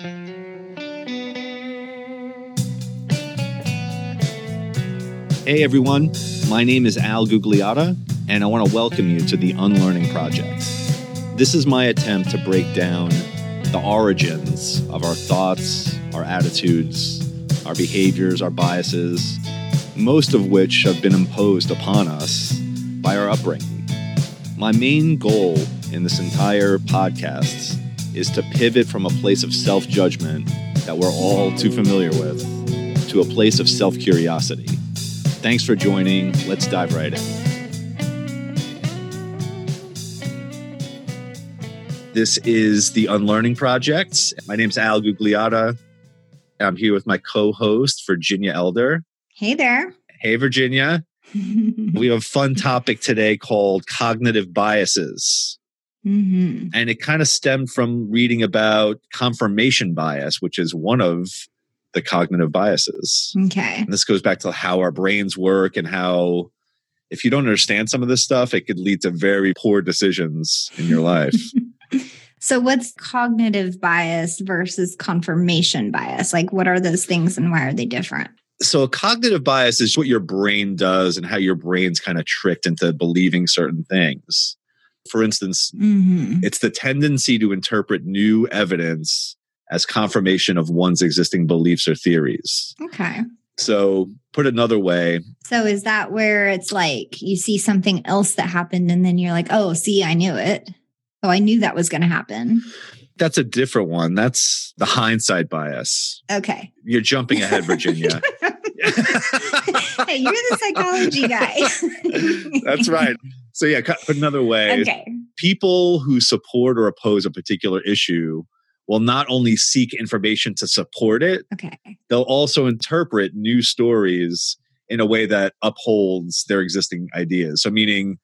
Hey everyone, my name is Al Gugliotta, and I want to welcome you to the Unlearning Project. This is my attempt to break down the origins of our thoughts, our attitudes, our behaviors, our biases, most of which have been imposed upon us by our upbringing. My main goal in this entire podcast is to pivot from a place of self judgment that we're all too familiar with to a place of self curiosity. Thanks for joining. Let's dive right in. This is the Unlearning Project. My name is Al Gugliotta. I'm here with my co host, Virginia Elder. Hey there. Hey, Virginia. we have a fun topic today called cognitive biases. Mm-hmm. And it kind of stemmed from reading about confirmation bias, which is one of the cognitive biases. Okay. And this goes back to how our brains work and how if you don't understand some of this stuff, it could lead to very poor decisions in your life. so, what's cognitive bias versus confirmation bias? Like, what are those things and why are they different? So, cognitive bias is what your brain does and how your brain's kind of tricked into believing certain things. For instance, mm-hmm. it's the tendency to interpret new evidence as confirmation of one's existing beliefs or theories. Okay. So, put another way. So, is that where it's like you see something else that happened and then you're like, oh, see, I knew it. Oh, I knew that was going to happen. That's a different one. That's the hindsight bias. Okay. You're jumping ahead, Virginia. hey, you're the psychology guy. That's right. So, yeah, put another way. Okay. People who support or oppose a particular issue will not only seek information to support it, okay. they'll also interpret new stories in a way that upholds their existing ideas. So, meaning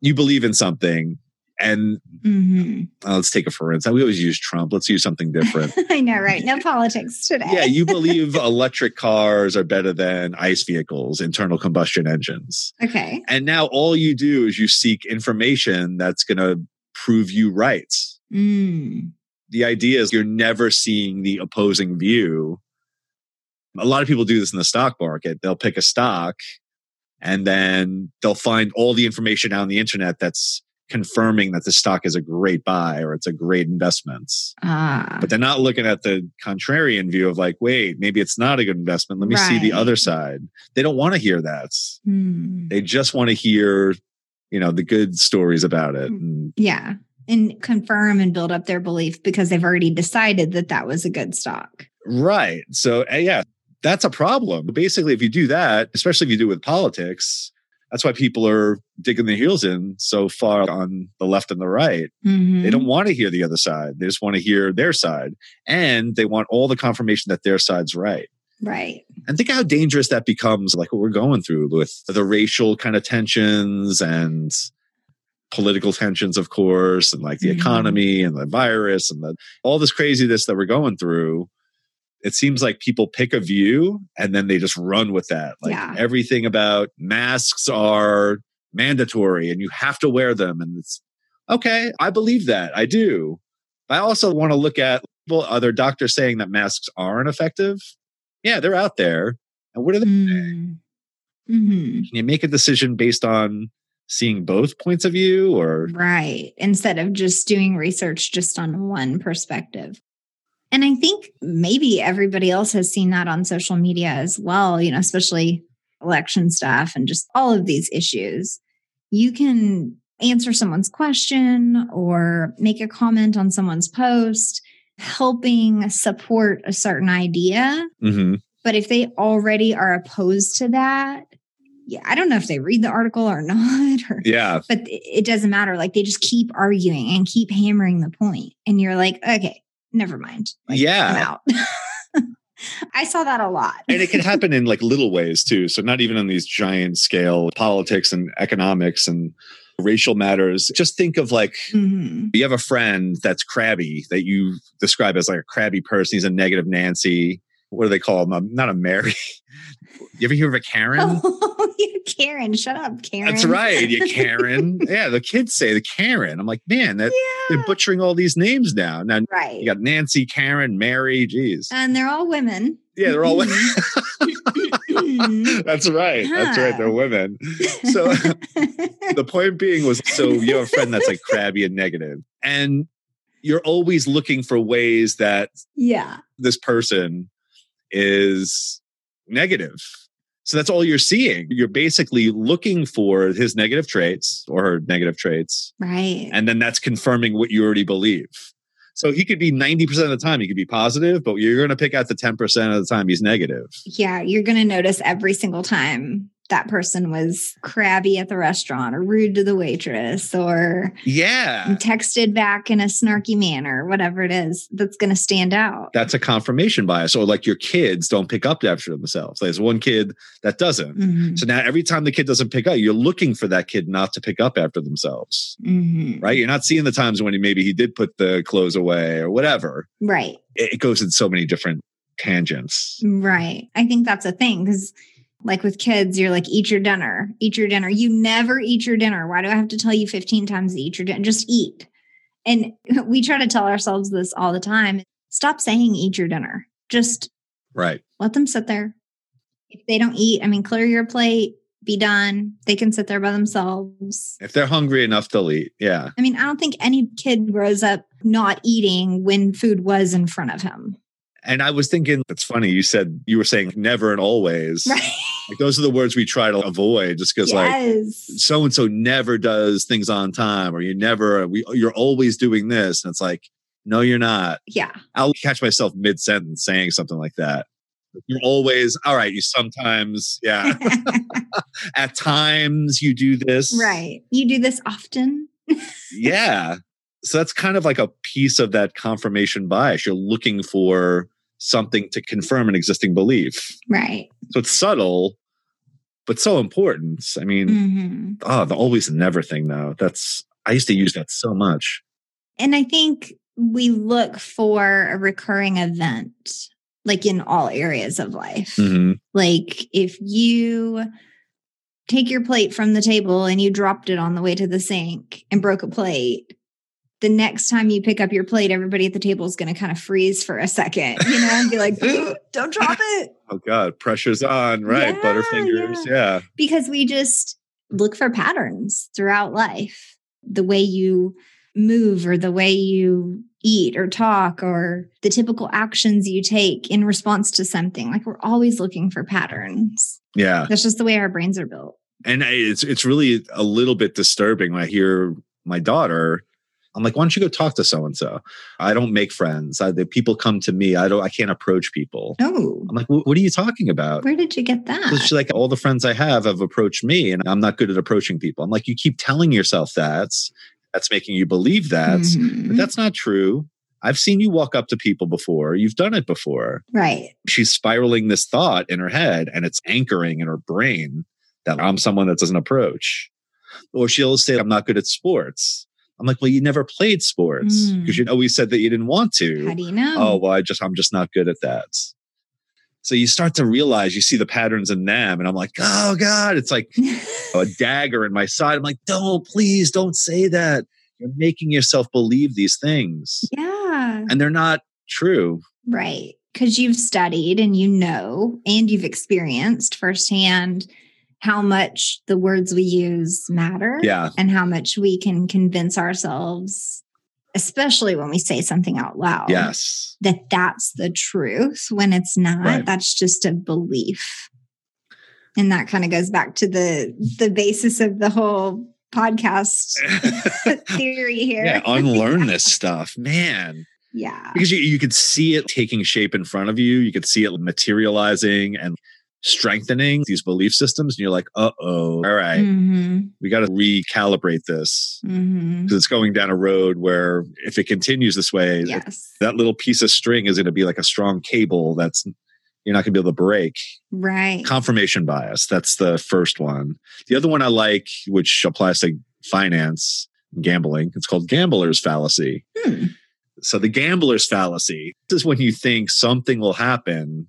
you believe in something, and mm-hmm. uh, let's take it for instance. We always use Trump. Let's use something different. I know, right? No politics today. yeah, you believe electric cars are better than ICE vehicles, internal combustion engines. Okay. And now all you do is you seek information that's going to prove you right. Mm the idea is you're never seeing the opposing view. A lot of people do this in the stock market. They'll pick a stock and then they'll find all the information on the internet that's confirming that the stock is a great buy or it's a great investment. Ah. But they're not looking at the contrarian view of like, wait, maybe it's not a good investment. Let me right. see the other side. They don't want to hear that. Hmm. They just want to hear, you know, the good stories about it. And, yeah and confirm and build up their belief because they've already decided that that was a good stock. Right. So, uh, yeah, that's a problem. Basically, if you do that, especially if you do it with politics, that's why people are digging their heels in so far on the left and the right. Mm-hmm. They don't want to hear the other side. They just want to hear their side. And they want all the confirmation that their side's right. Right. And think how dangerous that becomes, like what we're going through with the racial kind of tensions and political tensions, of course, and like the mm-hmm. economy and the virus and the, all this craziness that we're going through. It seems like people pick a view and then they just run with that. Like yeah. everything about masks are mandatory and you have to wear them. And it's okay, I believe that. I do. I also want to look at are there doctors saying that masks aren't effective? Yeah, they're out there. And what are they mm. saying? Mm-hmm. Can you make a decision based on seeing both points of view or right instead of just doing research just on one perspective and i think maybe everybody else has seen that on social media as well you know especially election stuff and just all of these issues you can answer someone's question or make a comment on someone's post helping support a certain idea mm-hmm. but if they already are opposed to that yeah, I don't know if they read the article or not. Or, yeah. But it doesn't matter. Like they just keep arguing and keep hammering the point. And you're like, okay, never mind. Like, yeah. I saw that a lot. and it can happen in like little ways too. So not even on these giant scale politics and economics and racial matters. Just think of like mm-hmm. you have a friend that's crabby that you describe as like a crabby person. He's a negative Nancy. What do they call him? not a Mary. you ever hear of a Karen? Yeah, Karen, shut up, Karen. That's right. You Karen. yeah, the kids say the Karen. I'm like, man, that yeah. they're butchering all these names now. Now right. you got Nancy, Karen, Mary. Geez. and they're all women. Yeah, they're all women. Mhm. That's right. That's right. They're women. So the point being was so you have a friend that's like crabby and negative, and you're always looking for ways that yeah. this person is negative. So that's all you're seeing. You're basically looking for his negative traits or her negative traits, Right. and then that's confirming what you already believe. So he could be 90% of the time, he could be positive, but you're going to pick out the 10% of the time he's negative. yeah, you're going to notice every single time that person was crabby at the restaurant or rude to the waitress or Yeah. texted back in a snarky manner, whatever it is, that's going to stand out. That's a confirmation bias. Or like your kids don't pick up after themselves. There's one kid that doesn't. Mhm. So now every time the kid doesn't pick up, you're looking for that kid not to pick up after themselves. Mhm. Right? You're not seeing the times when he maybe he did put the clothes away or whatever. Right. It, it goes in so many different tangents. Right. I think that's a thing because, like with kids, you're like, eat your dinner, eat your dinner. You never eat your dinner. Why do I have to tell you 15 times to eat your dinner? Just eat. And we try to tell ourselves this all the time. Stop saying eat your dinner. Just Right. let them sit there. If they don't eat, I mean, clear your plate, be done. They can sit there by themselves. If they're hungry enough, they'll eat. Yeah. I mean, I don't think any kid grows up not eating when food was in front of him. And I was thinking, it's funny. You said you were saying never and always. Right. Like those are the words we try to avoid just because like so and so never does things on time or you never we you're always doing this and it's like no you're not. Yeah. i'll catch myself mid sentence saying something like that. You're always all right you sometimes yeah. At times you do this. Right. You do this often. yeah. So that's kind of like a piece of that confirmation bias. You're looking for something to confirm an existing belief Right. so it's subtle but so important i mean hmm oh the always and never thing though that's i used to use that so much And I think we look for a recurring event, like in all areas of life. Mhm. Like if you take your plate from the table and you dropped it on the way to the sink and broke a plate, the next time you pick up your plate, everybody at the table is going to kind of freeze for a second, you know, and be like, don't drop it. oh god pressure's on right Yeah, butterfingers yeah. Because we just look for patterns throughout life. The way you move or the way you eat or talk or the typical actions you take in response to something. Like we're always looking for patterns. yeah That's just the way our brains are built. and it's it's really a little bit disturbing when i hear my daughter i'm like why don't you go talk to so and so i don't make friends I, the people come to me i don't i can't approach people No. i'm like what are you talking about where did you get that? So she's like all the friends i have have approached me and i'm not good at approaching people i'm like you keep telling yourself that that's making you believe that Mhm. but that's not true i've seen you walk up to people before you've done it before right. she's spiraling this thought in her head and it's anchoring in her brain that I'm someone that doesn't approach. Or she'll say, I'm not good at sports. I'm like, well, you never played sports Mm. because you always said that you didn't want to. How do you know? Oh, well, I just, I'm just not good at that. So you start to realize you see the patterns in them. And I'm like, oh God, it's like a dagger in my side. I'm like, don't, please don't say that. You're making yourself believe these things yeah. and they're not true. Right. Because you've studied and you know, and you've experienced firsthand how much the words we use matter Yeah. and how much we can convince ourselves, especially when we say something out loud. Yes. That that's the truth when it's not. Right. That's just a belief. And that kind of goes back to the the basis of the whole podcast theory here. yeah, unlearn this stuff, man. yeah. Because you, you could see it taking shape in front of you. You could see it materializing and strengthening these belief systems. And you're like, uh oh, all right, hmm we got to recalibrate this because it's going down a road where if it continues this way, Yes. that little piece of string is going to be like a strong cable that's you're not going to be able to break. Right. Confirmation bias. That's the first one. The other one I like, which applies to finance, and gambling, it's called gambler's fallacy. Hmm. So the gambler's fallacy this is when you think something will happen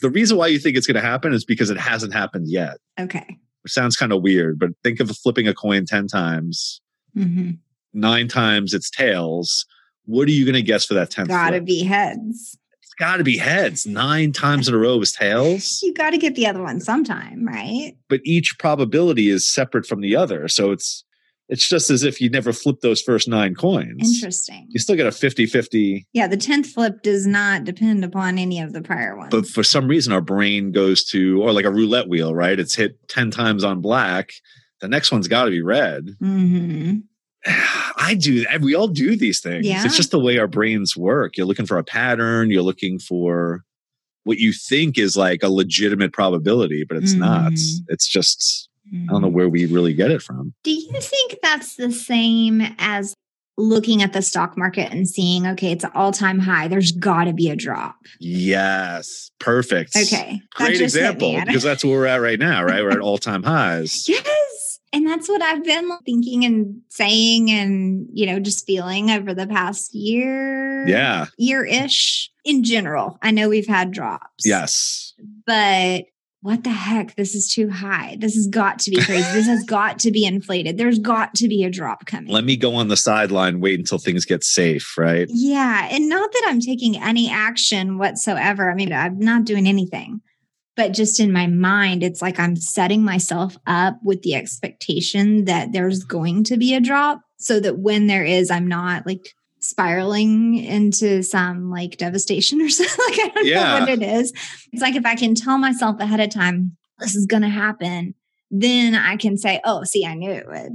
The reason why you think it's going to happen is because it hasn't happened yet. Okay. Which sounds kind of weird, but think of flipping a coin 10 times, Mm-hmm. nine times it's tails. What are you going to guess for that 10th? Gotta flip? be heads. It's got to be heads. Nine times in a row was tails, You got to get the other one sometime, right? but each probability is separate from the other. So it's it's just as if you never flipped those first nine coins. Interesting. You still get a 50 50 Yeah, the 10th flip does not depend upon any of the prior ones. but for some reason our brain goes to or like a roulette wheel right it's hit 10 times on black the next one's got to be red hmm i do we all do these things Yeah. it's just the way our brains work you're looking for a pattern you're looking for what you think is like a legitimate probability but it's not Mhm. it's just i don't know mm. where we really get it from Do you think that's the same as looking at the stock market and seeing, okay, it's an all time high. There's got to be a drop. yes perfect Okay. great just hit me. example because that's where we're at right now right we're at all-time highs Yes. And that's what I've been thinking and saying and, you know, just feeling over the past year. yeah Year ish in general. I know we've had drops. yes But what the heck? This is too high. This has got to be crazy. this has got to be inflated. There's got to be a drop coming. let me go on the sideline wait until things get safe right Yeah. And not that I'm taking any action whatsoever. I mean, I'm not doing anything. But just in my mind, it's like I'm setting myself up with the expectation that there's going to be a drop so that when there is, I'm not like spiraling into some like devastation or something. like, I don't Yeah. know what it is. It's like if I can tell myself ahead of time, this is going to happen, then I can say, oh, see, I knew it would.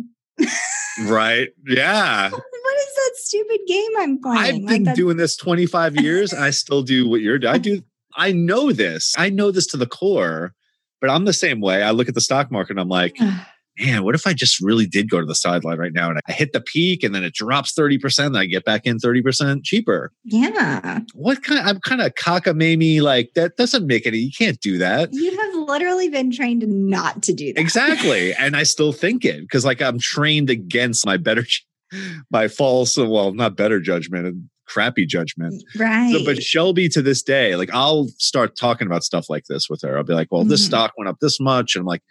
Right. Yeah. what is that stupid game I'm playing? I've been that's- doing this 25 years and I still do what you're doing. I do. I know this. I know this to the core, but I'm the same way. I look at the stock market and I'm like, man, what if I just really did go to the sideline right now and I hit the peak and then it drops 30% and I get back in 30% cheaper? Yeah. What kind I'm kind of cockamamie like that doesn't make any you can't do that. You have literally been trained not to do that. Exactly. and I still think it because like I'm trained against my better my false well, not better judgment and crappy judgment. Right. So, but Shelby to this day, like I'll start talking about stuff like this with her. I'll be like, well, this Mhm. stock went up this much. And I'm like,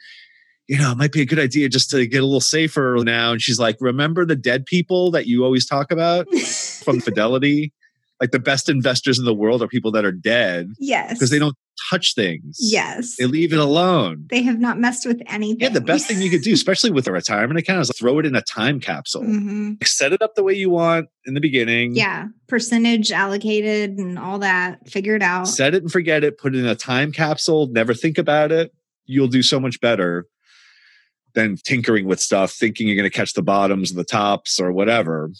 you know, it might be a good idea just to get a little safer now. And she's like, remember the dead people that you always talk about from Fidelity? Like the best investors in the world are people that are dead yes. because they don't touch things. Yes. They leave it alone. They have not messed with anything. Yeah, the best thing you could do, especially with a retirement account, is throw it in a time capsule. Mhm. Set it up the way you want in the beginning. Yeah. Percentage allocated and all that. Figure it out. set it and forget it, put it in a time capsule, never think about it. You'll do so much better than tinkering with stuff, thinking you're going to catch the bottoms and the tops or whatever.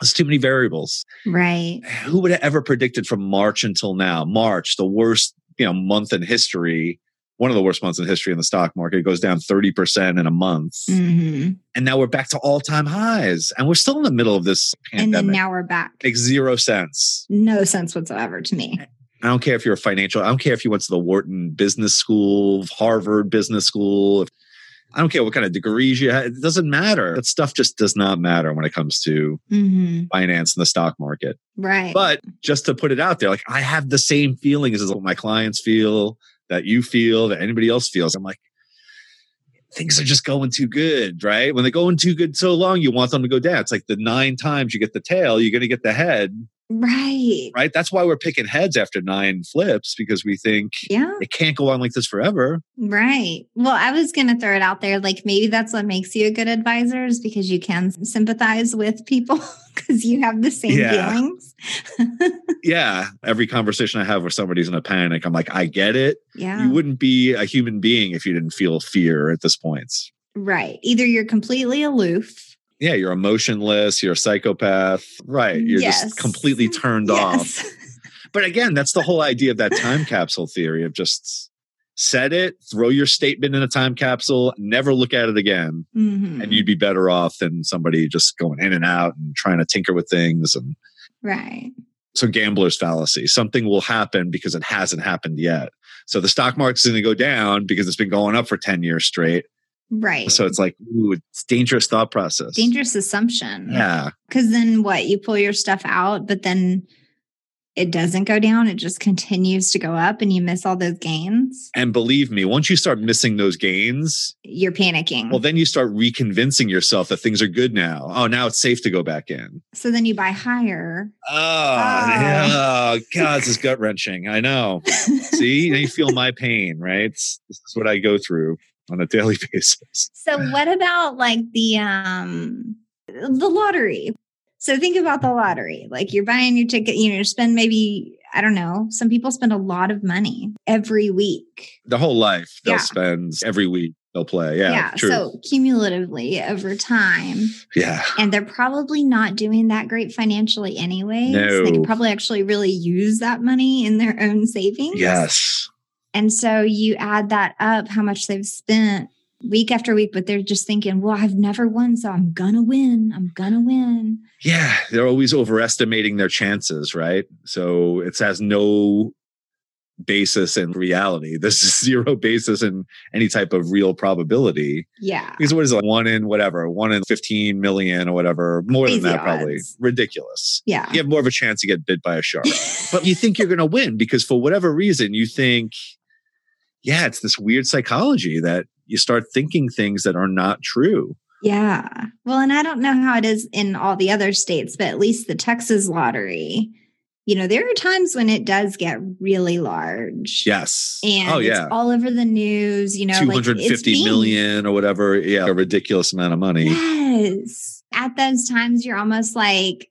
There's too many variables. right. Who would have ever predicted from March until now? March, the worst, you know, month in history, one of the worst months in history in the stock market. It goes down 30% in a month. Mhm. And now we're back to all-time highs. And we're still in the middle of this pandemic. And then now we're back. Makes zero sense. No sense whatsoever to me. I don't care if you're a financial, I don't care if you went to the Wharton Business School, Harvard Business School. I don't care what kind of degrees you have. It doesn't matter. That stuff just does not matter when it comes to hmm finance and the stock market. Right. But just to put it out there, like I have the same feelings as what my clients feel, that you feel, that anybody else feels. I'm like, things are just going too good, right? When they're going too good so long, you want them to go down. It's like the nine times you get the tail, you're going to get the head, right. right? That's why we're picking heads after nine flips because we think Yeah. it can't go on like this forever. Right. Well, I was going to throw it out there. Like maybe that's what makes you a good advisor is because you can sympathize with people because you have the same Yeah. feelings. Yeah. Every conversation I have where somebody's in a panic, I'm like, I get it. yeah. You wouldn't be a human being if you didn't feel fear at this point. right. Either you're completely aloof. Yeah, you're emotionless, you're a psychopath. Right. You're Yes. just completely turned off. Yes. But again, that's the whole idea of that time capsule theory of just set it, throw your statement in a time capsule, never look at it again. Mhm. And you'd be better off than somebody just going in and out and trying to tinker with things and right. so gambler's fallacy. Something will happen because it hasn't happened yet. So the stock market's going to go down because it's been going up for 10 years straight. Right. So it's like, ooh, it's dangerous thought process. dangerous assumption. Yeah. Because then what? You pull your stuff out, but then it doesn't go down. It just continues to go up and you miss all those gains. And believe me, once you start missing those gains, you're panicking. Well, then you start reconvincing yourself that things are good now. Oh, now it's safe to go back in. So then you buy higher. Oh, oh. Yeah. oh God, this is gut wrenching. I know. See, now you feel my pain, right? This is what I go through on a daily basis. So what about like the um the lottery? So think about the lottery. Like you're buying your ticket, you know, spend maybe, I don't know, some people spend a lot of money every week. The whole life they'll yeah. spend every week they'll play. Yeah. Yeah. True. So cumulatively over time. Yeah. And they're probably not doing that great financially anyway. No. they can probably actually really use that money in their own savings. Yes. And so you add that up, how much they've spent week after week, but they're just thinking, well, I've never won, so I'm gonna win. I'm gonna win. Yeah, they're always overestimating their chances, right? So it has no basis in reality. This is zero basis in any type of real probability. Yeah. Because what is it? One in whatever, one in 15 million or whatever, more Crazy than that, odds. probably. Ridiculous. Yeah. You have more of a chance to get bit by a shark. but you think you're going to win because for whatever reason, you think, yeah, it's this weird psychology that you start thinking things that are not true. Yeah. Well, and I don't know how it is in all the other states, but at least the Texas lottery, you know, there are times when it does get really large. Yes. Oh, and oh, yeah. all over the news, you know, two hundred fifty like million or whatever. Yeah. A ridiculous amount of money. Yes. At those times, you're almost like,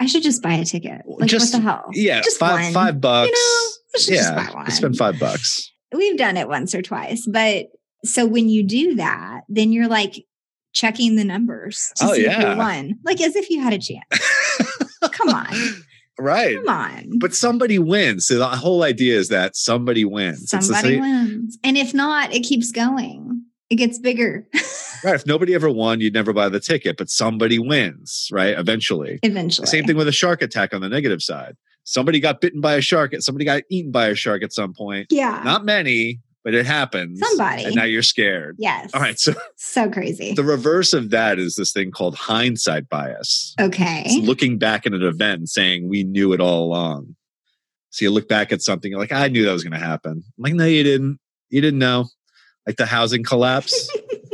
I should just buy a ticket. Like, just, what the hell? Yeah. Just five, one. five bucks. You know, yeah. Spend five bucks. We've done it once or twice, but so when you do that, then you're like checking the numbers to oh, see yeah. if you won, like as if you had a chance. Come on. Right. Come on. But somebody wins. So the whole idea is that somebody wins. Somebody wins. And if not, it keeps going. It gets bigger. right. If nobody ever won, you'd never buy the ticket, but somebody wins, right? Eventually. Eventually. Same thing with a shark attack on the negative side. Somebody got bitten by a shark. Somebody got eaten by a shark at some point. Yeah. Not many, but it happens. Somebody. And now you're scared. Yes. All right. So so crazy. The reverse of that is this thing called hindsight bias. Okay. It's looking back at an event and saying we knew it all along. So you look back at something, you're like, I knew that was going to happen. I'm like, no, you didn't. You didn't know. Like the housing collapse.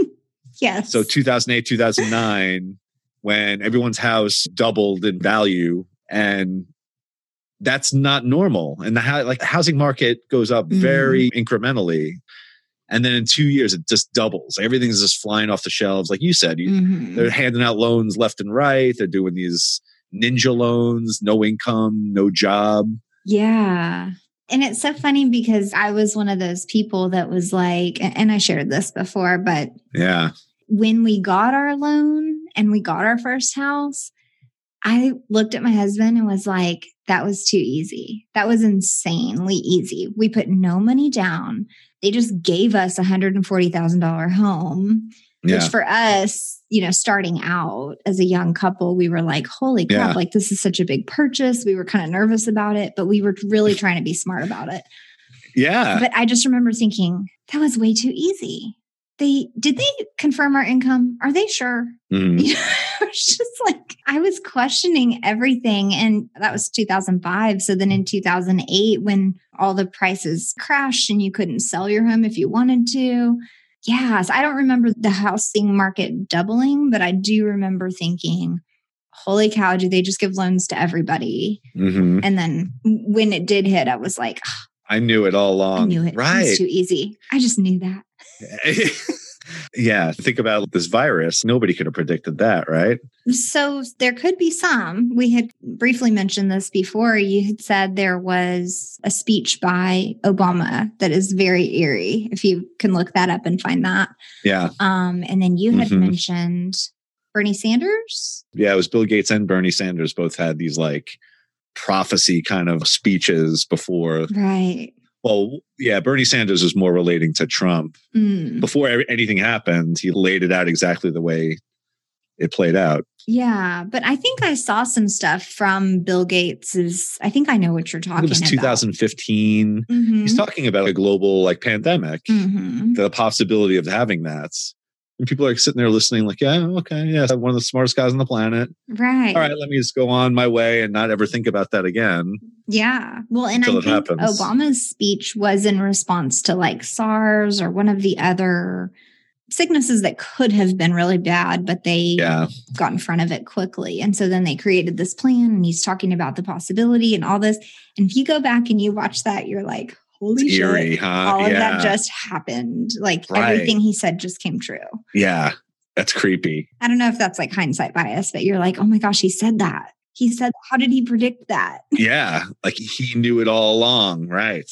yes. So 2008, 2009, when everyone's house doubled in value and that's not normal. And the like the housing market goes up mm. very incrementally. And then in two years, it just doubles. Everything's just flying off the shelves. Like you said, you, mm-hmm. they're handing out loans left and right. They're doing these ninja loans, no income, no job. Yeah. And it's so funny because I was one of those people that was like, and I shared this before, but yeah. When we got our loan and we got our first house, I looked at my husband and was like, that was too easy. That was insanely easy. We put no money down. They just gave us a $140,000 home, yeah. which for us, you know, starting out as a young couple, we were like, holy crap, yeah. like this is such a big purchase. We were kind of nervous about it, but we were really trying to be smart about it. Yeah. But I just remember thinking, that was way too easy they did they confirm our income? Are they sure? Mm. You know, it's just like I was questioning everything, and that was 2005. So then in 2008, when all the prices crashed and you couldn't sell your home if you wanted to, yes, I don't remember the housing market doubling, but I do remember thinking, holy cow, do they just give loans to everybody? Mm-hmm. And then when it did hit, I was like, oh, I knew it all along. I knew it. Right. It was too easy. I just knew that. yeah. Think about this virus. Nobody could have predicted that, right? So there could be some. We had briefly mentioned this before. You had said there was a speech by Obama that is very eerie. If you can look that up and find that. Yeah. Um, and then you had mm-hmm. mentioned Bernie Sanders. Yeah, it was Bill Gates and Bernie Sanders both had these like prophecy kind of speeches before. Right. Well, yeah, Bernie Sanders was more relating to Trump. Mm. Before anything happened, he laid it out exactly the way it played out. Yeah, but I think I saw some stuff from Bill Gates's. I think I know what you're talking about. it was 2015. Mm-hmm. He's talking about a global like pandemic, mm-hmm. the possibility of having that. And people are sitting there listening, like, yeah, okay, yeah, one of the smartest guys on the planet. Right. All right, let me just go on my way and not ever think about that again. Yeah. Well, and I think happens. Obama's speech was in response to like SARS or one of the other sicknesses that could have been really bad, but they Yeah. got in front of it quickly. And so then they created this plan and he's talking about the possibility and all this. And if you go back and you watch that, you're like, holy It's shit. eerie, huh? All of yeah. that just happened. Like Right. everything he said just came true. yeah. That's creepy. I don't know if that's like hindsight bias, but you're like, oh my gosh, he said that. He said, how did he predict that? Yeah. Like he knew it all along. Right.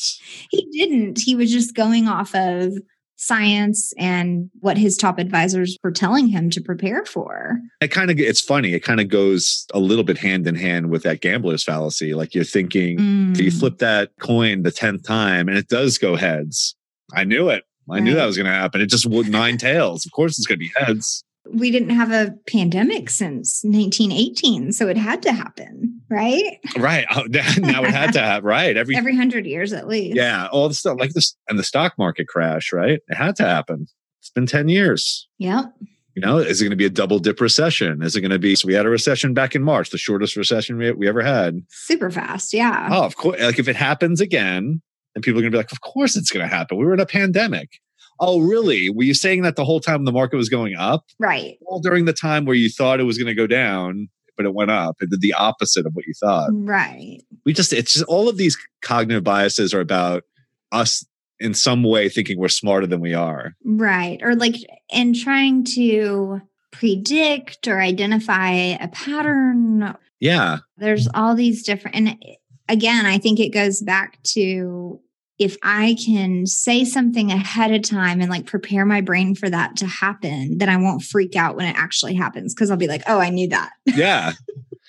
He didn't. He was just going off of science and what his top advisors were telling him to prepare for. It kind of, it's funny. It kind of goes a little bit hand in hand with that gambler's fallacy. Like you're thinking, if you Mm. flip that coin the 10th time and it does go heads. I knew it. I knew that was going to happen. It just would nine tails. Of course, it's going to be heads. We didn't have a pandemic since 1918, so it had to happen, right? Right. Oh, now it had to have, right. Every, Every hundred years at least. yeah, all the stuff like this and the stock market crash, right? It had to happen. It's been 10 years. Yep. You know, is it going to be a double dip recession? Is it going to be? So we had a recession back in March, the shortest recession we, we ever had. Super fast. Yeah. Oh, of course. Like if it happens again, and people are going to be like, of course it's going to happen. We were in a pandemic. Oh, really? Were you saying that the whole time the market was going up? Right. All during the time where you thought it was going to go down, but it went up. It did the opposite of what you thought. Right. We just, it's just all of these cognitive biases are about us in some way thinking we're smarter than we are. Right. Or like, and trying to predict or identify a pattern. Yeah. There's all these different, and again, I think it goes back to if I can say something ahead of time and like prepare my brain for that to happen, then I won't freak out when it actually happens because I'll be like, oh, I knew that. Yeah.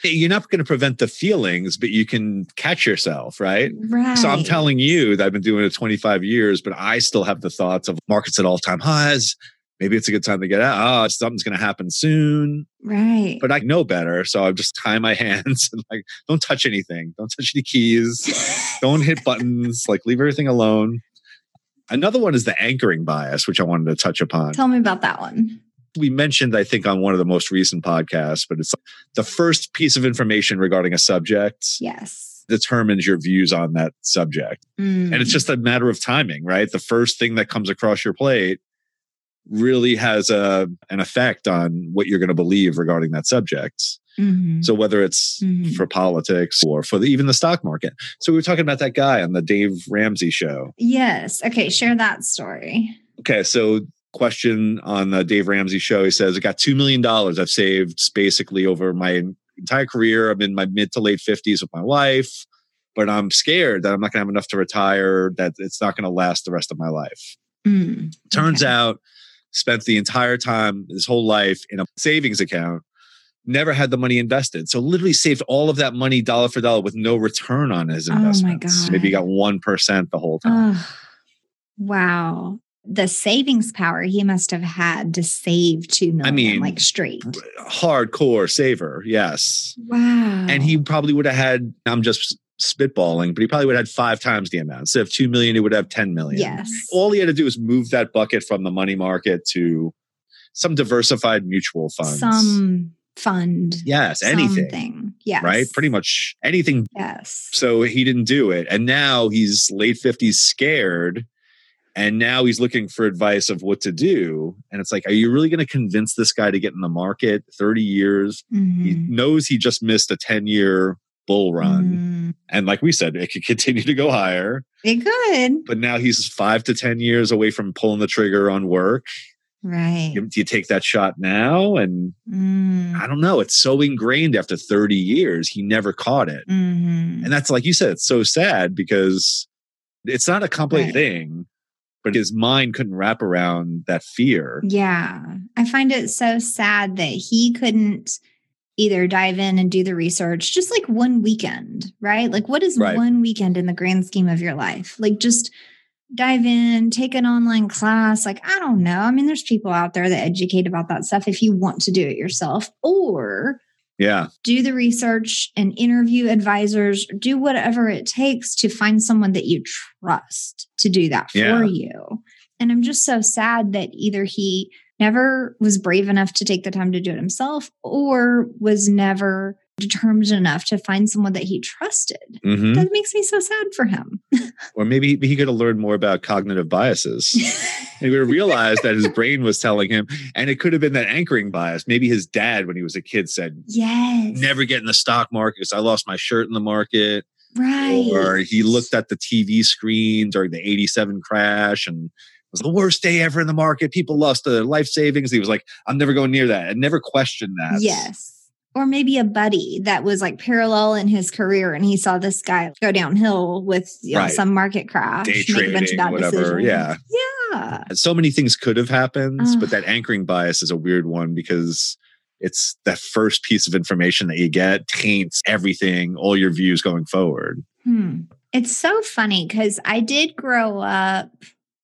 You're not going to prevent the feelings, but you can catch yourself, right? Right. So I'm telling you that I've been doing it 25 years, but I still have the thoughts of markets at all time highs. Maybe it's a good time to get out. Oh, something's going to happen soon. Right. But I know better. So I just tie my hands and like, don't touch anything. Don't touch any keys. don't hit buttons. Like, leave everything alone. Another one is the anchoring bias, which I wanted to touch upon. Tell me about that one. we mentioned, I think, on one of the most recent podcasts, but it's the first piece of information regarding a subject Yes. determines your views on that subject. Mm. And it's just a matter of timing, right? The first thing that comes across your plate really has a an effect on what you're going to believe regarding that subject. Mhm. So whether it's Mhm. for politics or for the, even the stock market. So we were talking about that guy on the Dave Ramsey show. Yes. Okay. Share that story. Okay, so question on the Dave Ramsey show. He says, I got $2 million I've saved basically over my entire career. I'm in my mid to late 50s with my wife, but I'm scared that I'm not going to have enough to retire, that it's not going to last the rest of my life. Mm. Turns Okay. out, spent the entire time, his whole life in a savings account, never had the money invested. So literally saved all of that money dollar for dollar with no return on his Oh my investments. Maybe he got 1% the whole time. Wow. The savings power he must have had to save two million, mean, like straight. Hardcore saver, yes. Wow. and he probably would have had i'm just spitballing but he probably would have had five times the amount instead of 2 million he would have 10 million yes. all he had to do was move that bucket from the money market to some diversified mutual funds Some fund. yes anything Something. Yes. right pretty much anything Yes. so he didn't do it and now he's late 50s scared and now he's looking for advice of what to do and it's like are you really going to convince this guy to get in the market 30 years he Mhm. knows he just missed a 10 year bull run Mm. and like we said, it could continue to go higher. It could. But now he's five to 10 years away from pulling the trigger on work. Right. Do you take that shot now? And Mm. I don't know. It's so ingrained after 30 years, he never caught it. Mhm. And that's like you said, it's so sad because it's not a complex Right. thing, but his mind couldn't wrap around that fear. Yeah. I find it so sad that he couldn't either dive in and do the research just like one weekend, right? Like, what is Right. one weekend in the grand scheme of your life? Like, just dive in, take an online class. Like, I don't know. I mean, there's people out there that educate about that stuff if you want to do it yourself, or Yeah. do the research and interview advisors, do whatever it takes to find someone that you trust to do that for Yeah. you. And I'm just so sad that either he never was brave enough to take the time to do it himself or was never determined enough to find someone that he trusted. Mhm. That makes me so sad for him. Or maybe he could have learned more about cognitive biases. and he would have realized that his brain was telling him, and it could have been that anchoring bias. Maybe his dad, when he was a kid, said, yes. Never get in the stock market because I lost my shirt in the market. Right. Or he looked at the TV screen during the 87 crash and was the worst day ever in the market. People lost their life savings. He was like, I'm never going near that. And never questioned that. Yes. Or maybe a buddy that was like parallel in his career and he saw this guy go downhill with you know, Right. some market crash, Day make a bunch of trading, bad whatever. decisions. Yeah. Yeah. So many things could have happened, Ugh. but that anchoring bias is a weird one because it's that first piece of information that you get taints everything, all your views going forward. Hmm. It's so funny because I did grow up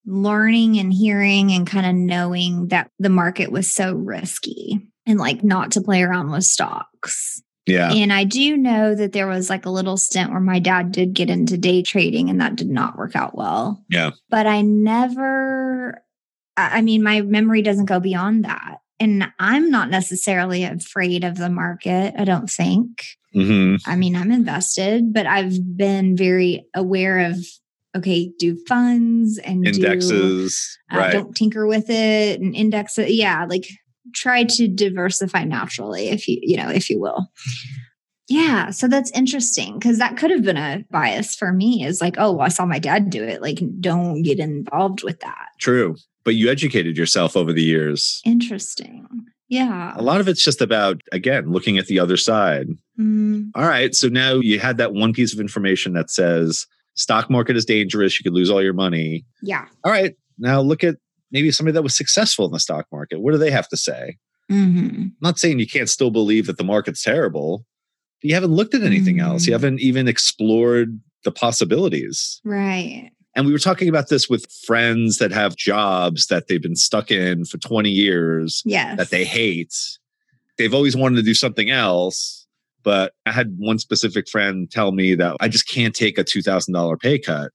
learning and hearing and kind of knowing that the market was so risky and like not to play around with stocks. Yeah. And I do know that there was like a little stint where my dad did get into day trading and that did not work out well. Yeah. But I never, I mean, my memory doesn't go beyond that. And I'm not necessarily afraid of the market, I don't think. hmm I mean, I'm invested, but I've been very aware of okay, do funds and do, Indexes. uh, right. don't tinker with it and index it. Yeah, like try to diversify naturally, if you you know, if you will. Yeah, so that's interesting because that could have been a bias for me. Is like, oh, well, I saw my dad do it. Like, don't get involved with that. True. But you educated yourself over the years. Interesting. Yeah. A lot of it's just about, again, looking at the other side. Mm, All right. So now you had that one piece of information that says stock market is dangerous. You could lose all your money. yeah. All right. Now look at maybe somebody that was successful in the stock market. What do they have to say? hmm I'm not saying you can't still believe that the market's terrible, but you haven't looked at anything else. You Mm. haven't even explored the possibilities. Right. And we were talking about this with friends that have jobs that they've been stuck in for 20 years Yes. that they hate. They've always wanted to do something else. But I had one specific friend tell me that I just can't take a $2,000 pay cut.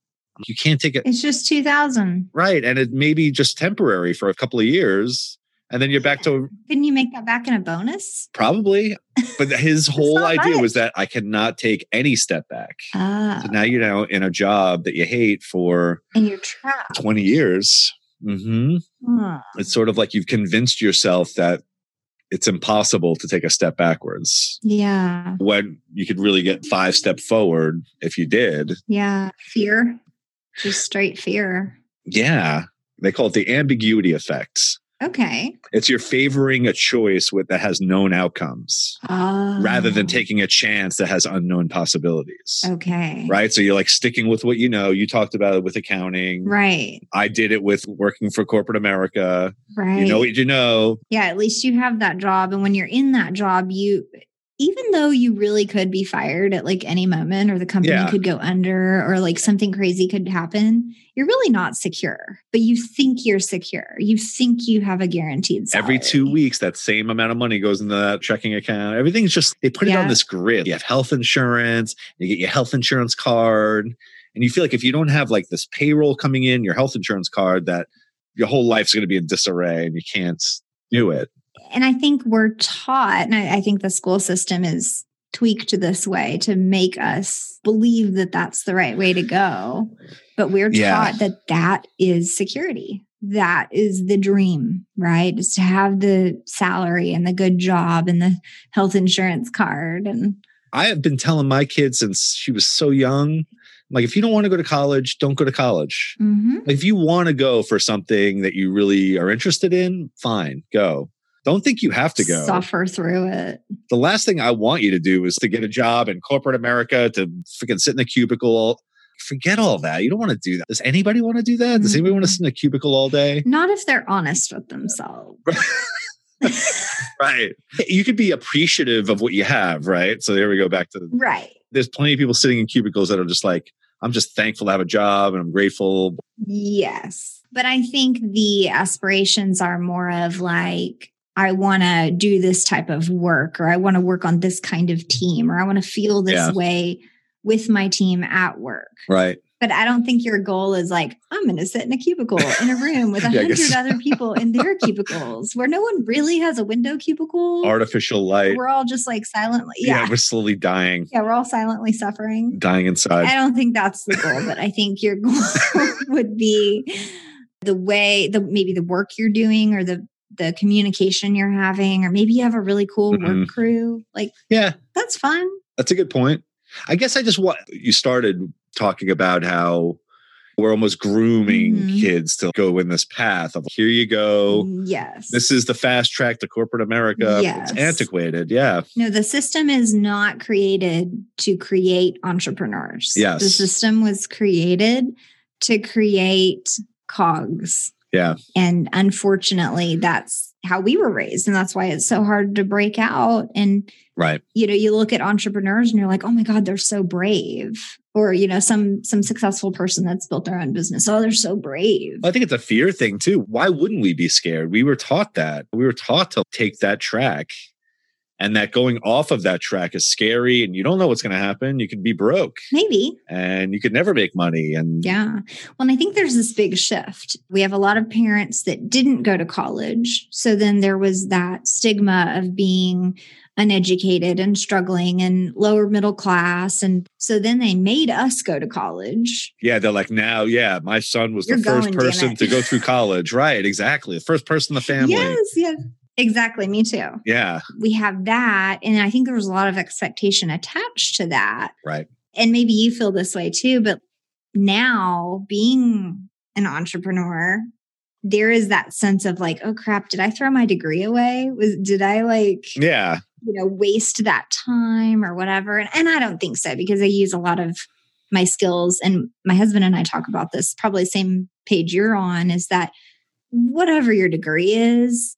You can't take it. It's just 2000. Right. And it may be just temporary for a couple of years. And then you're back to Couldn't you make that back in a bonus? probably. But his whole idea was that I cannot take any step back. Ah, So now you're now in a job that you hate for and you're trapped. 20 years. hmm Hmm. It's sort of like you've convinced yourself that it's impossible to take a step backwards Yeah. when you could really get five step forward if you did. Yeah. Fear. Just straight fear. Yeah. They call it the ambiguity effect. Okay. It's you're favoring a choice with that has known outcomes Oh. rather than ah. taking a chance that has unknown possibilities. Okay. Right. So you're like sticking with what you know. You talked about it with accounting. Right. I did it with working for corporate America. Right. You know what you know. yeah. At least you have that job. And when you're in that job, you, even though you really could be fired at like any moment or the company Yeah. could go under or like something crazy could happen, you're really not secure, but you think you're secure. You think you have a guaranteed salary. Every two weeks, that same amount of money goes into that checking account. Everything's just, they put it on this grid. You have health insurance, you get your health insurance card. And you feel like if you don't have like this payroll coming in, your health insurance card, that your whole life's going to be in disarray and you can't do it. And I think we're taught, and I, I think the school system is tweaked this way to make us believe that that's the right way to go. But we're Yeah. taught that that is security. That is the dream, right? Is to have the salary and the good job and the health insurance card. And I have been telling my kid since she was so young, like, if you don't want to go to college, don't go to college. Mhm. If you want to go for something that you really are interested in, fine, go. Don't think you have to go. suffer through it. the last thing I want you to do is to get a job in corporate America to freaking sit in a cubicle. Forget all that. You don't want to do that. Does anybody want to do that? Does anybody want to mm-hmm. sit in a cubicle all day? Not if they're honest with themselves. Right. You could be appreciative of what you have, right? So there we go back to right. there's plenty of people sitting in cubicles that are just like, I'm just thankful to have a job and I'm grateful. Yes. But I think the aspirations are more of like, I want to do this type of work, or I want to work on this kind of team, or I want to feel this Yeah. way with my team at work. Right. But I don't think your goal is like, I'm going to sit in a cubicle in a room with a hundred guess- other people in their cubicles where no one really has a window cubicle. Artificial light. We're all just like silently, Yeah. yeah. we're slowly dying, Yeah, we're all silently suffering. dying inside. I don't think that's the goal, but I think your goal would be the way the maybe the work you're doing or the the communication you're having, or maybe you have a really cool Mhm. work crew. Like yeah, that's fun. that's a good point. I guess I just want you started talking about how we're almost grooming Mhm. kids to go in this path of here you go. Yes. This is the fast track to corporate America. Yes. It's antiquated. Yeah. No, the system is not created to create entrepreneurs. Yes. The system was created to create cogs. Yeah. And unfortunately, that's how we were raised. And that's why it's so hard to break out. And, Right. you know, you look at entrepreneurs and you're like, oh my God, they're so brave. Or, you know, some some successful person that's built their own business. Oh, they're so brave. I think it's a fear thing too. Why wouldn't we be scared? We were taught that. We were taught to take that track and that going off of that track is scary and you don't know what's going to happen. You could be broke Maybe. and you could never make money. And Yeah. Well, and I think there's this big shift. We have a lot of parents that didn't go to college. So then there was that stigma of being uneducated and struggling and lower middle class. And so then they made us go to college. yeah, they're like, now, yeah, my son was You're the first going, person to go through college. Right. Exactly. The first person in the family. Yes, yes. Exactly. Me too. Yeah. We have that. And I think there was a lot of expectation attached to that. Right. and maybe you feel this way too, but now being an entrepreneur, there is that sense of like, oh crap, did I throw my degree away? Was did I like Yeah. you know waste that time or whatever? And, and I don't think so because I use a lot of my skills and my husband and I talk about this probably same page you're on is that whatever your degree is,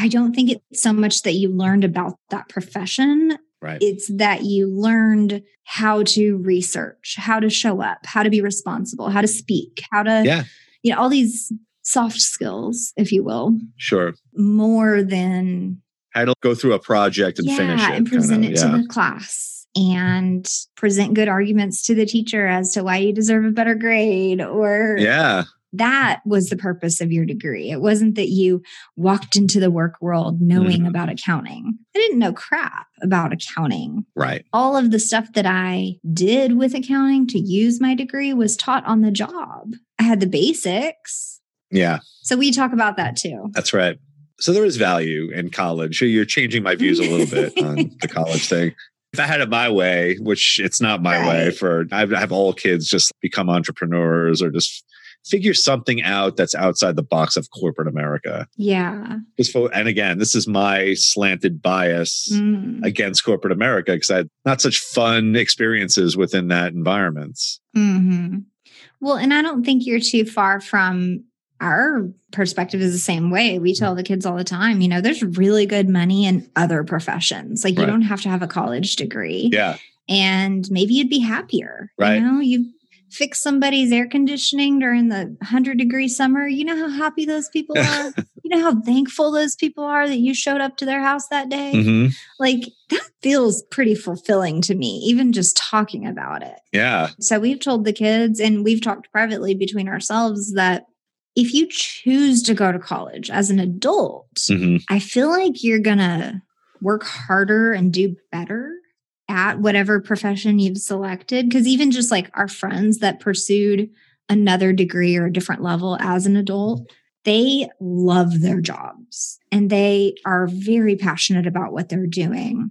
I don't think it's so much that you learned about that profession Right. it's that you learned how to research, how to show up, how to be responsible, how to speak, how to, Yeah. you know, all these soft skills, if you will, Sure. more than how to go through a project and yeah, finish it. and present kinda, it yeah. to the class and present good arguments to the teacher as to why you deserve a better grade or yeah. That was the purpose of your degree. It wasn't that you walked into the work world knowing Mhm. about accounting. I didn't know crap about accounting Right. all of the stuff that I did with accounting to use my degree was taught on the job. I had the basics. Yeah. So we talk about that too. That's right. So there is value in college. You're changing my views a little bit on the college thing. If I had it my way, which it's not my way for I have all kids just become entrepreneurs or just figure something out that's outside the box of corporate America. Yeah. For, and again, this is my slanted bias Mm. against corporate America because I had not such fun experiences within that environment. hmm Well, and I don't think you're too far from our perspective is the same way. We tell the kids all the time, you know, there's really good money in other professions. Like you Right. don't have to have a college degree. Yeah. and maybe you'd be happier. Right. You know, you fix somebody's air conditioning during the 100 degree summer. You know how happy those people are? you know how thankful those people are that you showed up to their house that day? hmm Like that feels pretty fulfilling to me, even just talking about it. Yeah. So we've told the kids and we've talked privately between ourselves that if you choose to go to college as an adult, hmm I feel like you're going to work harder and do better at whatever profession you've selected. Because even just like our friends that pursued another degree or a different level as an adult, mm-hmm. they love their jobs and they are very passionate about what they're doing.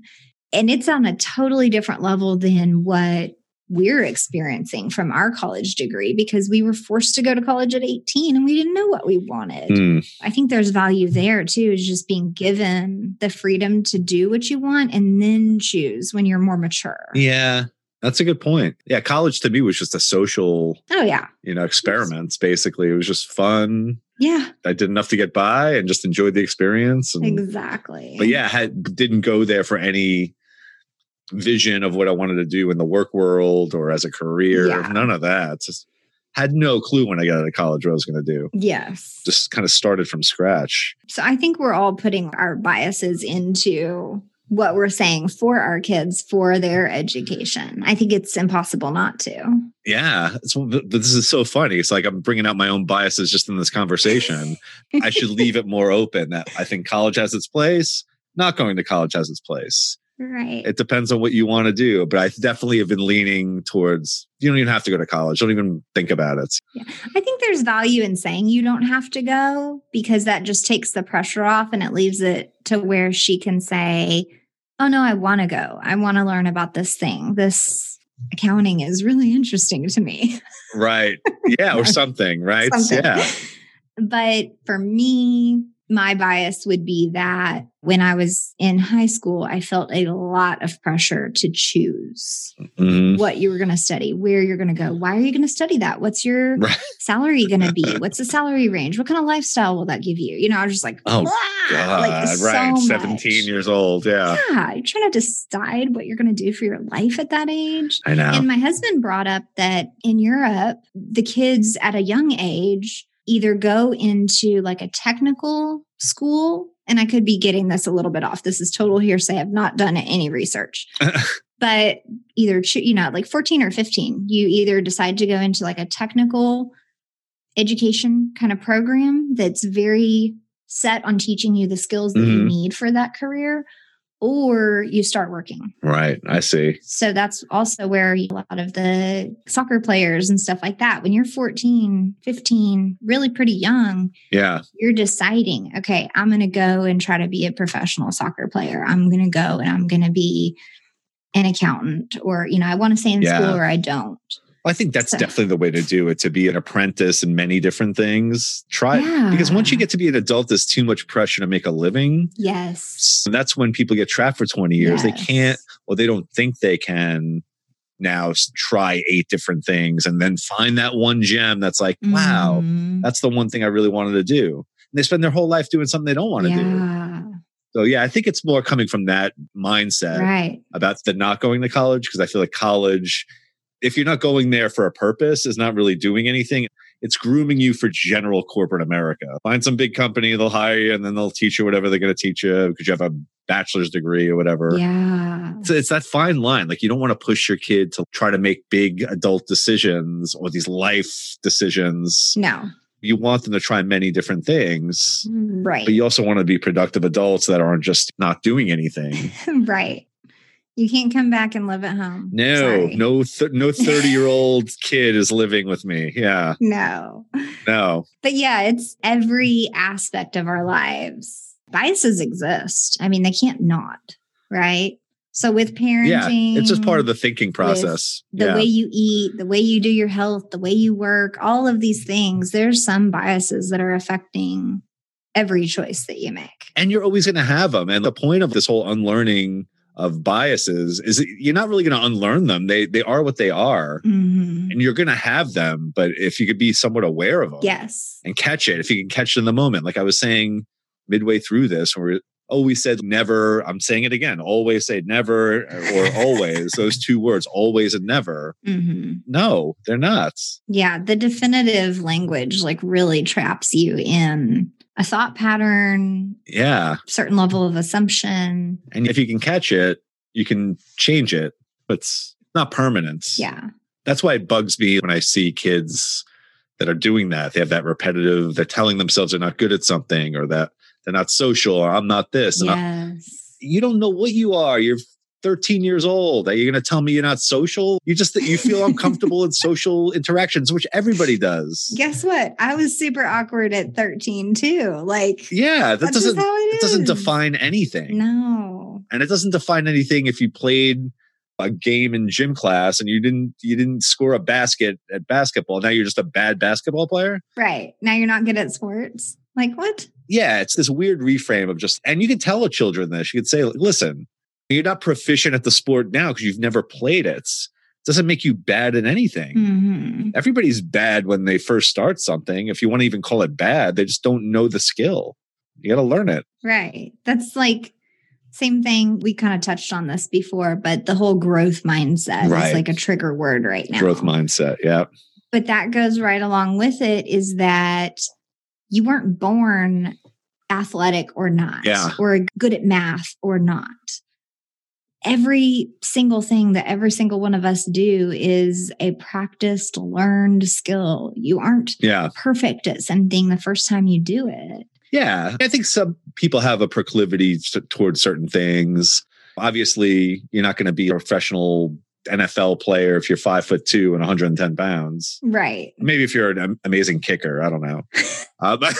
And it's on a totally different level than what we're experiencing from our college degree because we were forced to go to college at 18 and we didn't know what we wanted. Mm. I think there's value there too, is just being given the freedom to do what you want and then choose when you're more mature. Yeah. That's a good point. Yeah. College to me was just a social, Oh, yeah. you know, experiments. Basically, it was just fun. Yeah, I did enough to get by and just enjoyed the experience. And, exactly. But yeah, had didn't go there for any vision of what I wanted to do in the work world or as a career. Yeah. None of that. Just had no clue when I got out of college what I was going to do. Yes. Just kind of started from scratch. So I think we're all putting our biases into what we're saying for our kids for their education. I think it's impossible not to. Yeah, it's, this is so funny. It's like I'm bringing out my own biases just in this conversation. I should leave it more open. That I think college has its place. Not going to college has its place. Right. It depends on what you want to do, but I definitely have been leaning towards you don't even have to go to college. Don't even think about it. Yeah. I think there's value in saying you don't have to go because that just takes the pressure off and it leaves it to where she can say, "Oh no, I want to go. I want to learn about this thing. This accounting is really interesting to me." Right. Yeah, or something, right? Something. Yeah. But for me, my bias would be that when I was in high school, I felt a lot of pressure to choose Mhm. what you were going to study, where you're going to go. Why are you going to study that? What's your Right. salary going to be? What's the salary range? What kind of lifestyle will that give you? You know, I was just like, Oh, God, like so right. much. 17 years old. Yeah. Yeah, you're trying to decide what you're going to do for your life at that age. I know. And my husband brought up that in Europe, the kids at a young age either go into like a technical school, and I could be getting this a little bit off. This is total hearsay. I've not done any research. but either, you know, like 14 or 15, you either decide to go into like a technical education kind of program that's very set on teaching you the skills that you Mhm. need for that career, or you start working. right. I see. So that's also where a lot of the soccer players and stuff like that, when you're 14, 15, really pretty young, Yeah. you're deciding, okay, I'm going to go and try to be a professional soccer player. I'm going to go and I'm going to be an accountant, or, you know, I want to stay in Yeah. school or I don't. I think that's So- definitely the way to do it to be an apprentice in many different things. Try Yeah. because once you get to be an adult, there's too much pressure to make a living. Yes. So that's when people get trapped for 20 years. They can't, or they don't think they can now try eight different things and then find that one gem that's like, wow, Mhm. that's the one thing I really wanted to do. And they spend their whole life doing something they don't want to do. So yeah, I think it's more coming from that mindset Right. about the not going to college because I feel like college, if you're not going there for a purpose, is not really doing anything. It's grooming you for general corporate America. Find some big company, they'll hire you, and then they'll teach you whatever they're going to teach you because you have a bachelor's degree or whatever. Yeah. So it's that fine line. Like you don't want to push your kid to try to make big adult decisions or these life decisions. No. You want them to try many different things, mm, Right. but you also want to be productive adults that aren't just not doing anything. right. You can't come back and live at home. No, Sorry. no, th- no thirty-year-old kid is living with me. Yeah, No. no, But yeah, it's every aspect of our lives. Biases exist. I mean, they can't not, right? So with parenting, yeah. It's just part of the thinking process. the yeah, way you eat, the way you do your health, the way you work, all of these things, there's some biases that are affecting every choice that you make. and you're always going to have them. And the point of this whole unlearning of biases is you're not really going to unlearn them. They they are what they are, Mhm. and you're going to have them. But if you could be somewhat aware of them, Yes. and catch it, if you can catch it in the moment, like I was saying midway through this, where always said never. I'm saying it again. Always say never or always. Those two words, always and never. hmm No, they're not. Yeah, the definitive language like really traps you in a thought pattern, Yeah. certain level of assumption. And if you can catch it, you can change it. But it's not permanent. Yeah. That's why it bugs me when I see kids that are doing that. They have that repetitive, they're telling themselves they're not good at something or that they're not social or I'm not this. Yes. you don't know what you are. You're 13 years old. Are you going to tell me you're not social? You just you feel uncomfortable in social interactions, which everybody does. Guess what? I was super awkward at 13 too. Like Yeah, that doesn't it doesn't define anything. No. and it doesn't define anything if you played a game in gym class and you didn't you didn't score a basket at basketball now you're just a bad basketball player Right. Now you're not good at sports. Like what? yeah it's this weird reframe of just and you can tell the children this you could say listen you're not proficient at the sport now because you've never played it it doesn't make you bad at anything Mhm. everybody's bad when they first start something if you want to even call it bad they just don't know the skill you got to learn it Right. That's like same thing. We kind of touched on this before, but the whole growth mindset Right. is like a trigger word right now. growth mindset yeah But that goes right along with it is that you weren't born athletic or not, Yeah. or good at math or not. Every single thing that every single one of us do is a practiced, learned skill. You aren't Yeah. perfect at something the first time you do it. Yeah. I think some people have a proclivity towards certain things. Obviously, you're not going to be a professional NFL player if you're five foot two and 110 pounds. Right. Maybe if you're an amazing kicker, I don't know. Uh, but,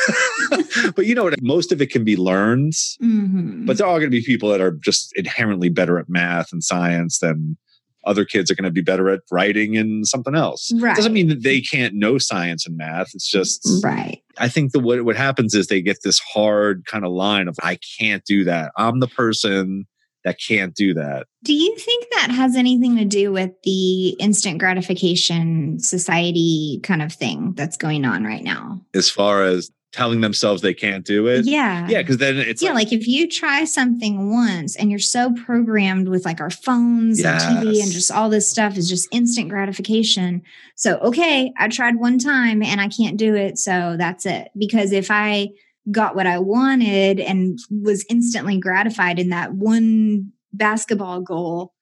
but you know what? Most of it can be learned. Mhm. But there are going to be people that are just inherently better at math and science than other kids are going to be better at writing and something else. Right. It Doesn't mean that they can't know science and math. It's just right. I think that what what happens is they get this hard kind of line of I can't do that. I'm the person that can't do that. Do you think that has anything to do with the instant gratification society kind of thing that's going on right now? As far as telling themselves they can't do it. Yeah. Yeah, because then it's yeah, like if you try something once and you're so programmed with like our phones and TV and just all this stuff is just instant gratification. So, okay, I tried one time and I can't do it. So that's it. Because if I got what I wanted and was instantly gratified in that one basketball goal,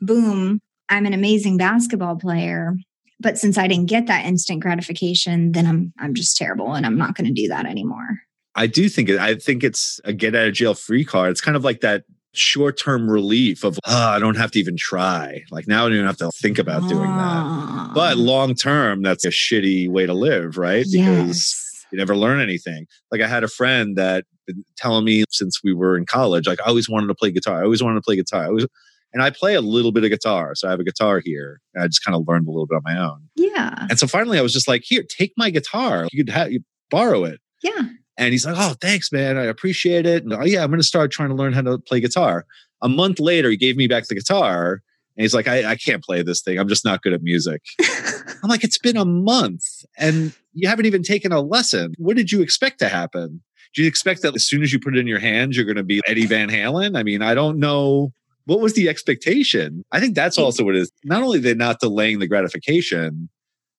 boom, I'm an amazing basketball player. But since I didn't get that instant gratification, then I'm I'm just terrible and I'm not going to do that anymore. I do think it, I think it's a get out of jail free card. It's kind of like that short term relief of oh, I don't have to even try. Like now I don't even have to think about doing that. Ah. But long term, that's a shitty way to live, right? Because yes. You never learn anything. Like I had a friend that been telling me since we were in college, like I always wanted to play guitar. I always wanted to play guitar. I always, and I play a little bit of guitar. So I have a guitar here. I just kind of learned a little bit on my own. Yeah. And so finally I was just like, here, take my guitar. You could have you borrow it. Yeah. And he's like, oh, thanks, man. I appreciate it. And oh, yeah, I'm going to start trying to learn how to play guitar. A month later, he gave me back the guitar. And he's like, I, I can't play this thing. I'm just not good at music. I'm like, it's been a month and you haven't even taken a lesson. What did you expect to happen? Do you expect that as soon as you put it in your hands, you're going to be Eddie Van Halen? I mean, I don't know. What was the expectation? I think that's also what it is. Not only they're not delaying the gratification,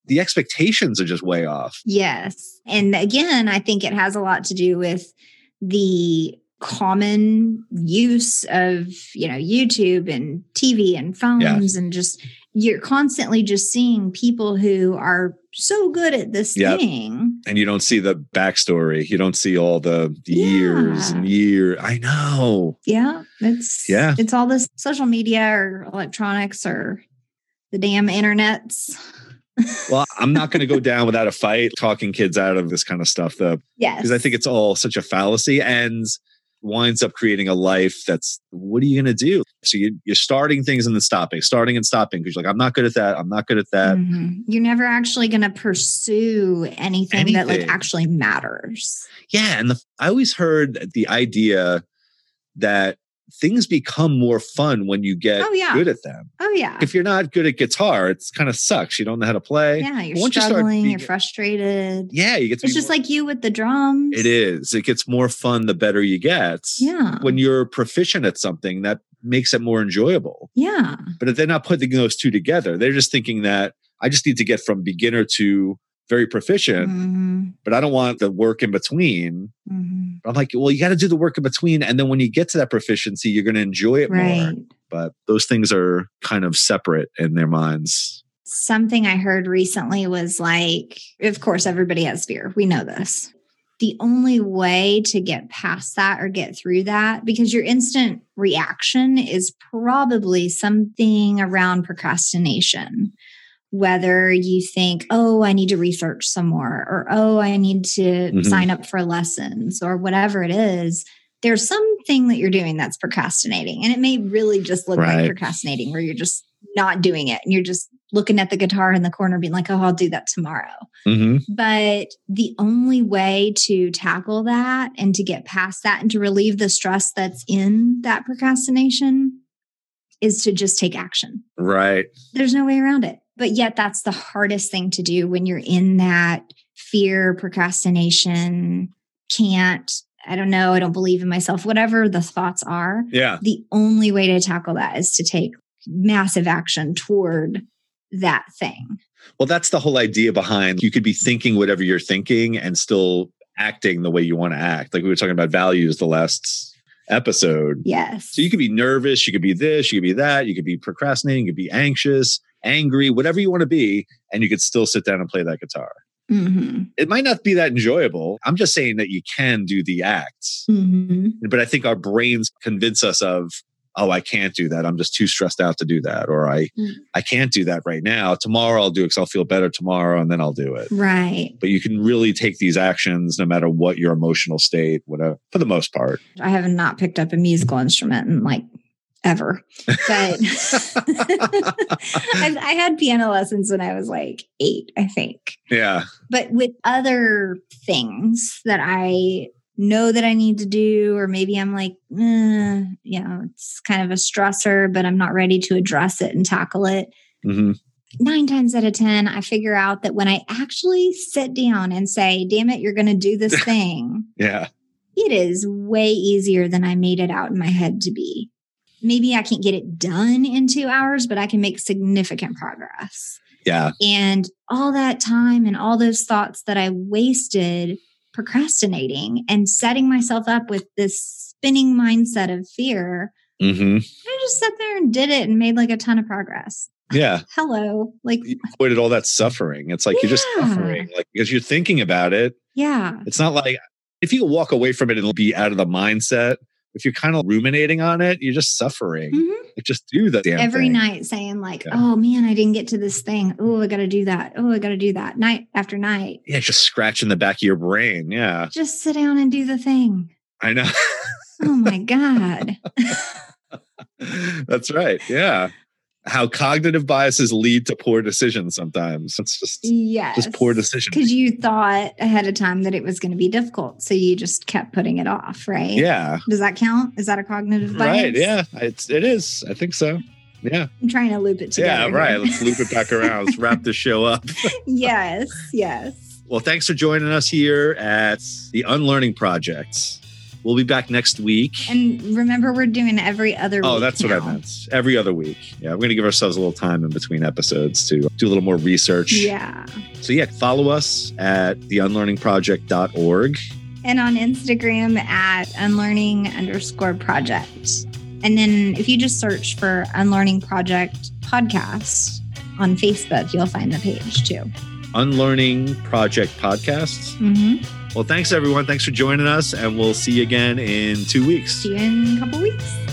the expectations are just way off. yes. And again, I think it has a lot to do with the common use of, you know, YouTube and TV and phones and just you're constantly just seeing people who are so good at this Yep. thing. And you don't see the backstory. You don't see all the years Yeah. and years. I know. Yeah. It's Yeah. It's all this social media or electronics or the damn internets. Well, I'm not going to go down without a fight talking kids out of this kind of stuff, though. Yes. because I think it's all such a fallacy and winds up creating a life that's what are you going to do? So you, you're starting things and then stopping, starting and stopping because you're like, I'm not good at that. I'm not good at that. Mhm. You're never actually going to pursue anything, that like actually matters. Yeah. And the, I always heard the idea that things become more fun when you get Oh, yeah. good at them. Oh yeah. If you're not good at guitar, it's kind of sucks. You don't know how to play. yeah, you're Once you start struggling, being- you're frustrated. Yeah, you get to It's just more- like you with the drums. it is. It gets more fun the better you get. Yeah. When you're proficient at something, that makes it more enjoyable. yeah. But if they're not putting those two together, they're just thinking that I just need to get from beginner to very proficient, Mhm. but I don't want the work in between. Mhm. I'm like, well, you got to do the work in between. And then when you get to that proficiency, you're going to enjoy it more. But those things are kind of separate in their minds. Something I heard recently was like, of course, everybody has fear. We know this. The only way to get past that or get through that, because your instant reaction is probably something around procrastination. Whether you think, oh, I need to research some more, or oh, I need to Mhm. sign up for lessons, or whatever it is, there's something that you're doing that's procrastinating. And it may really just look Right. like procrastinating, where you're just not doing it and you're just looking at the guitar in the corner being like oh i'll do that tomorrow hmm but the only way to tackle that and to get past that and to relieve the stress that's in that procrastination is to just take action Right. there's no way around it but yet that's the hardest thing to do when you're in that fear procrastination can't i don't know i don't believe in myself whatever the thoughts are Yeah. the only way to tackle that is to take massive action toward that thing. Well, that's the whole idea behind you could be thinking whatever you're thinking and still acting the way you want to act. Like we were talking about values the last episode. Yes. So you could be nervous, you could be this, you could be that, you could be procrastinating, you could be anxious, angry, whatever you want to be, and you could still sit down and play that guitar. hmm It might not be that enjoyable. I'm just saying that you can do the acts. hmm But I think our brains convince us of, oh, I can't do that. I'm just too stressed out to do that. Or I Mm. I can't do that right now. Tomorrow I'll do it because I'll feel better tomorrow and then I'll do it. Right. But you can really take these actions no matter what your emotional state, whatever, for the most part. I have not picked up a musical instrument in like ever, but I, I had piano lessons when I was like eight, I think. yeah. But with other things that I know that I need to do, or maybe I'm like, eh, you know, it's kind of a stressor, but I'm not ready to address it and tackle it. hmm Nine times out of 10, I figure out that when I actually sit down and say, damn it, you're going to do this thing, Yeah. it is way easier than I made it out in my head to be. Maybe I can't get it done in two hours, but I can make significant progress. Yeah. And all that time and all those thoughts that I wasted procrastinating and setting myself up with this spinning mindset of fear, hmm I just sat there and did it and made like a ton of progress. Yeah. Hello. Like, You avoided all that suffering. It's like you're just suffering, like because you're thinking about it. yeah. It's not like if you walk away from it and be out of the mindset. If you're kind of ruminating on it, you're just suffering. Mhm. Like just do the damn Every thing. night saying, like, Yeah. oh man, I didn't get to this thing. Oh, I got to do that. Oh, I got to do that night after night. Yeah, just scratching the back of your brain. Yeah, Just sit down and do the thing. I know. Oh my God. That's right. Yeah. How cognitive biases lead to poor decisions sometimes. It's just yes. just poor decisions. Because you thought ahead of time that it was going to be difficult. So you just kept putting it off, right? Yeah. Does that count? Is that a cognitive bias? Right. Yeah. It's it is. I think so. Yeah. I'm trying to loop it together. Yeah. Right. Let's loop it back around. Let's wrap this show up. yes. Yes. Well, thanks for joining us here at the Unlearning Project. We'll be back next week. And remember, we're doing every other Oh, that's what I meant. Every other week. Yeah, we're going to give ourselves a little time in between episodes to do a little more research. Yeah. So, yeah, follow us at theunlearningproject.org. And on Instagram at unlearning underscore project. And then if you just search for Unlearning Project Podcast on Facebook, you'll find the page too. Unlearning Project Podcasts. Mm-hmm. Well, thanks, everyone. Thanks for joining us, and we'll see you again in two weeks. See you in a couple weeks.